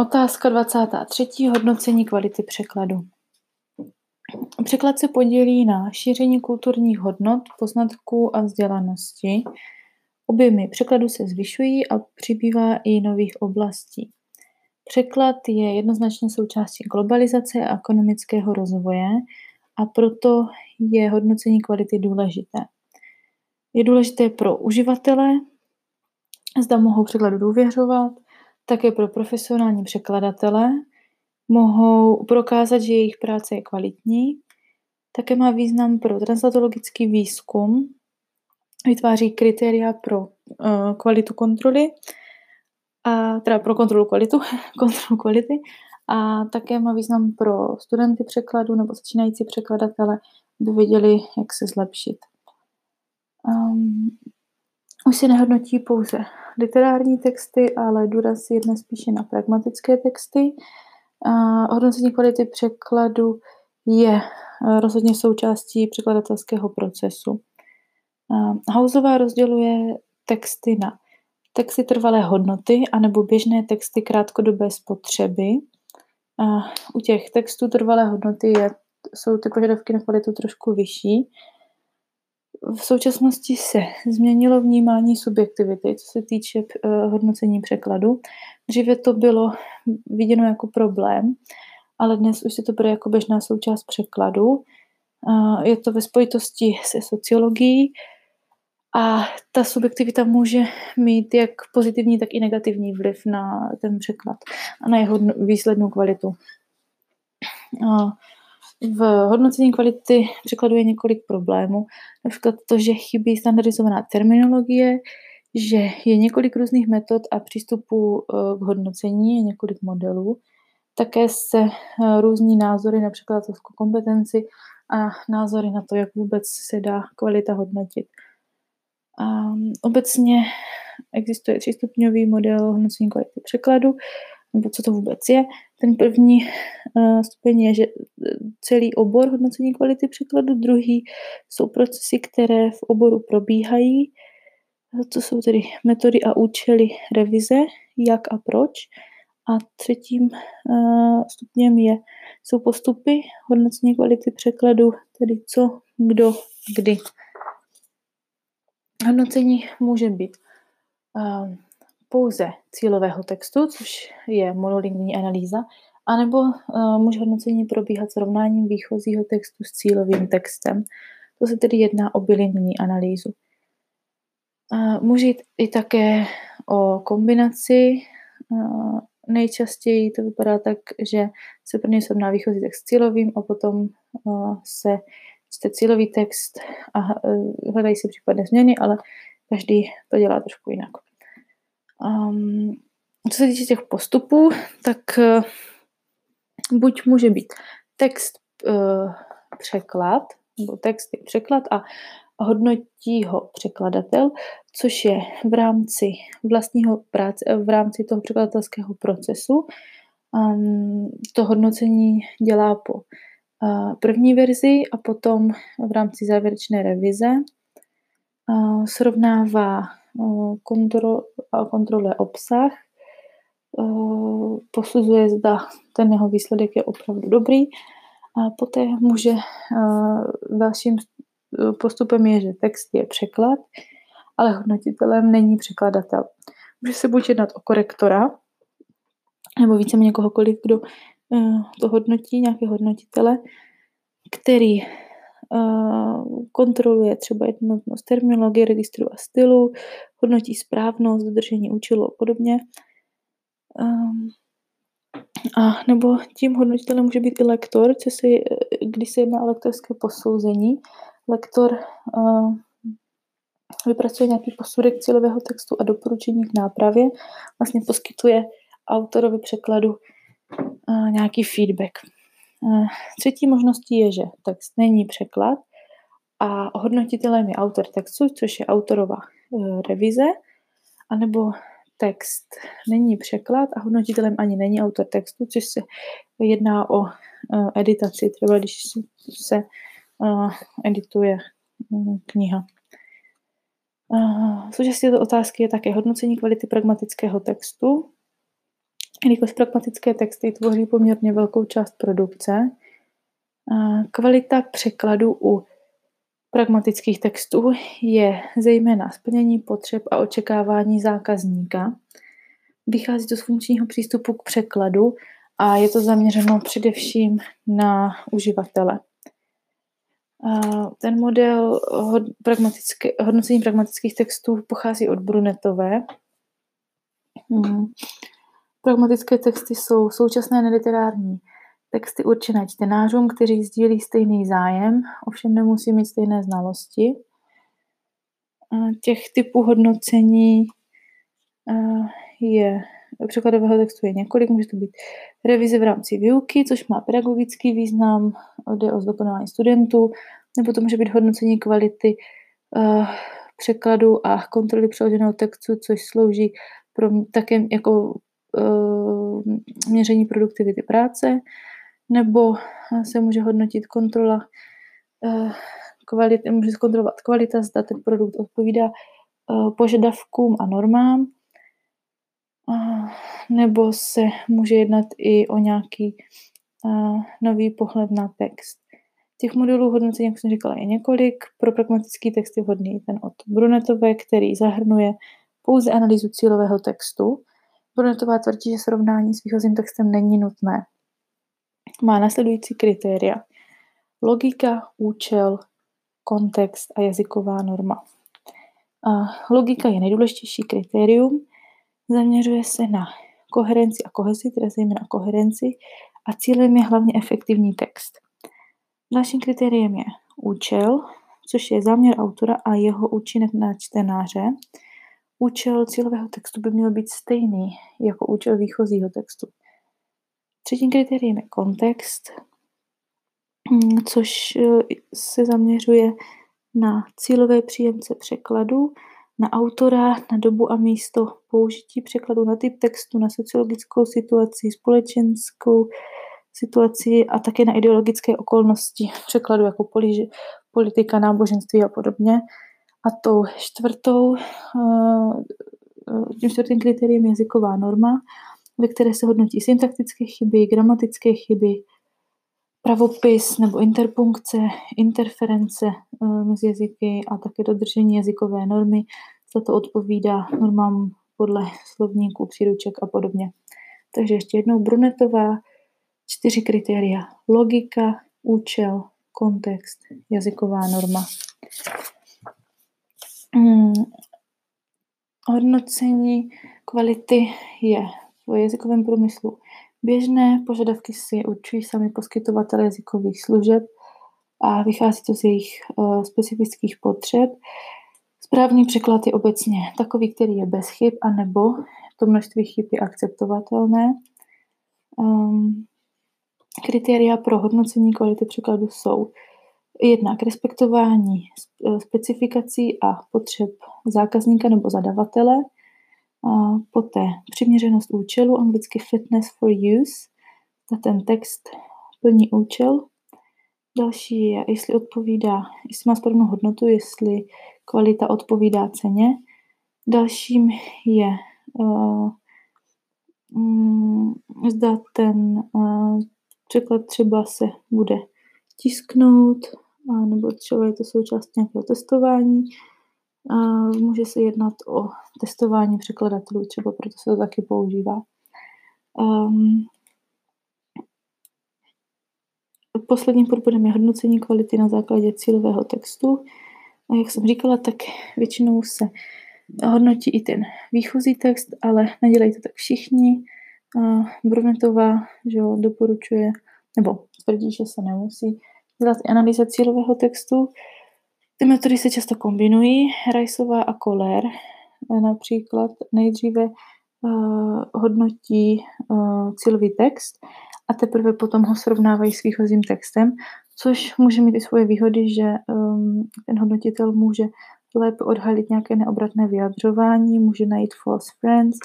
Otázka 23. Hodnocení kvality překladu. Překlad se podělí na šíření kulturních hodnot, poznatků a vzdělanosti. Objemy překladu se zvyšují a přibývá i nových oblastí. Překlad je jednoznačně součástí globalizace a ekonomického rozvoje a proto je hodnocení kvality důležité. Je důležité pro uživatele, zda mohou překladu důvěřovat, také pro profesionální překladatele, mohou prokázat, že jejich práce je kvalitní, také má význam pro translatologický výzkum, vytváří kritéria pro uh, kvalitu kontroly, a teda pro kontrolu kvalitu, kontrolu kvality a také má význam pro studenty překladu nebo začínající překladatele, aby věděli, jak se zlepšit. Um, už se nehodnotí pouze literární texty, ale důraz je dnes spíše na pragmatické texty. Uh, hodnocení kvality překladu je uh, rozhodně součástí překladatelského procesu. Uh, Hausová rozděluje texty na texty trvalé hodnoty anebo běžné texty krátkodobé spotřeby. U těch textů trvalé hodnoty je, jsou ty požadavky na kvalitu trošku vyšší. V současnosti se změnilo vnímání subjektivity, co se týče uh, hodnocení překladu. Dříve to bylo viděno jako problém, ale dnes už se to bere jako běžná součást překladu. Uh, je to ve spojitosti se sociologií, a ta subjektivita může mít jak pozitivní, tak i negativní vliv na ten překlad a na jeho výslednou kvalitu. V hodnocení kvality překladu je několik problémů. Například to, že chybí standardizovaná terminologie, že je několik různých metod a přístupů e, k hodnocení, je několik modelů. Také se e, různí názory na překladatelskou kompetenci a názory na to, jak vůbec se dá kvalita hodnotit. Um, obecně existuje třístupňový model hodnocení kvality překladu, nebo co to vůbec je. Ten první uh, stupeň je, že celý obor hodnocení kvality překladu, druhý jsou procesy, které v oboru probíhají, to jsou tedy metody a účely revize, jak a proč. A třetím stupněm je, jsou postupy hodnocení kvality překladu, tedy co, kdo, kdy. Hodnocení může být pouze cílového textu, což je monolingní analýza, anebo uh, může hodnocení probíhat srovnáním výchozího textu s cílovým textem. To se tedy jedná o bilingní analýzu. Uh, může jít i také o kombinaci. Uh, nejčastěji to vypadá tak, že se prvně srovná výchozí text s cílovým a potom uh, se čte cílový text a e, hledají si případné změny, ale každý to dělá trošku jinak. Um, co se týče těch postupů, tak uh, buď může být text uh, překlad, nebo text je překlad a hodnotí ho překladatel, což je v rámci vlastního práce, v rámci toho překladatelského procesu. Um, to hodnocení dělá po první verzi a potom v rámci závěrečné revize srovnává kontrol, kontroluje obsah, posuzuje, zda ten jeho výsledek je opravdu dobrý a poté může dalším postupem je, že text je překlad, ale hodnotitelem není překladatel. Může se buď jednat o korektora, nebo víceméně kohokoliv, kdo Eh, to hodnotí, nějaké hodnotitele, který kontroluje třeba jednotnost terminologie, registru a stylu, hodnotí správnost, dodržení účelu a podobně. Um, a nebo tím hodnotitelem může být i lektor, co se, když se jedná o lektorské posouzení. Lektor uh, vypracuje nějaký posudek cílového textu a doporučení k nápravě, vlastně poskytuje autorovi překladu nějaký feedback. Třetí možností je, že text není překlad a hodnotitelem je autor textu, což je autorova e, revize, anebo text není překlad a hodnotitelem ani není autor textu, což se jedná o e, editaci, třeba když se e, edituje kniha. Součástí této otázky je také hodnocení kvality pragmatického textu, jelikož pragmatické texty tvoří poměrně velkou část produkce. Kvalita překladu u pragmatických textů je zejména splnění potřeb a očekávání zákazníka. Vychází to z funkčního přístupu k překladu a je to zaměřeno především na uživatele. Ten model hodnocení pragmatických textů pochází od Brunetové. Hmm. Pragmatické texty jsou současné neliterární texty určené čtenářům, kteří sdílí stejný zájem, ovšem nemusí mít stejné znalosti. Těch typů hodnocení je překladového textu je několik, může to být revize v rámci výuky, což má pedagogický význam, jde o zdokonalování studentů, nebo to může být hodnocení kvality překladu a kontroly přeloženého textu, což slouží pro také jako měření produktivity práce, nebo se může hodnotit kontrola uh, kvality, může zkontrolovat kvalita, zda ten produkt odpovídá uh, požadavkům a normám, nebo se může jednat i o nějaký nový pohled na text. Těch modelů hodnocení, jak jsem říkala, je několik. Pro pragmatický text je vhodný ten od Brunetové, který zahrnuje pouze analýzu cílového textu. Brunetová tvrdí, že srovnání s výchozím textem není nutné. Má následující kritéria. Logika, účel, kontext a jazyková norma. A logika je nejdůležitější kritérium, Zaměřuje se na koherenci a kohezi, teda zejména koherenci, a cílem je hlavně efektivní text. Dalším kritériem je účel, což je záměr autora a jeho účinek na čtenáře. Účel cílového textu by měl být stejný jako účel výchozího textu. Třetím kritériem je kontext, což se zaměřuje na cílové příjemce překladu na autora, na dobu a místo použití překladu, na typ textu, na sociologickou situaci, společenskou situaci a také na ideologické okolnosti překladu jako politika, náboženství a podobně. A tou čtvrtou, eh, tím čtvrtým kritériem je jazyková norma, ve které se hodnotí syntaktické chyby, gramatické chyby, pravopis nebo interpunkce, interference eh, mezi jazyky a také dodržení jazykové normy. Za to odpovídá normám podle slovníků, příruček a podobně. Takže ještě jednou Brunetová, čtyři kritéria. Logika, účel, kontext, jazyková norma. Hmm. Hodnocení kvality je v jazykovém průmyslu Běžné požadavky si určují sami poskytovatele jazykových služeb a vychází to z jejich uh, specifických potřeb. Správný překlad je obecně takový, který je bez chyb, anebo to množství chyb je akceptovatelné. Um, kritéria pro hodnocení kvality překladu jsou jednak respektování eh, specifikací a potřeb zákazníka nebo zadavatele, poté přiměřenost účelu, anglicky fitness for use, za ten text plní účel. Další je, jestli odpovídá, jestli má správnou hodnotu, jestli kvalita odpovídá ceně. Dalším je, uh, zda ten uh, překlad třeba se bude tisknout, nebo třeba je to součást nějakého testování, Může se jednat o testování překladatelů, třeba proto se to taky používá. Um, posledním podbodem je hodnocení kvality na základě cílového textu. A jak jsem říkala, tak většinou se hodnotí i ten výchozí text, ale nedělají to tak všichni. Brunetová že jo, doporučuje, nebo tvrdí, že se nemusí dělat analýza cílového textu. Ty metody se často kombinují, Riceová a Kohler eh, například nejdříve uh, hodnotí uh, cílový text a teprve potom ho srovnávají s výchozím textem, což může mít i svoje výhody, že um, ten hodnotitel může lépe odhalit nějaké neobratné vyjadřování, může najít false friends,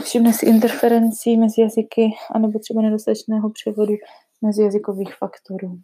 všimne si interferencí mezi jazyky anebo třeba nedostatečného převodu mezi jazykových faktorů.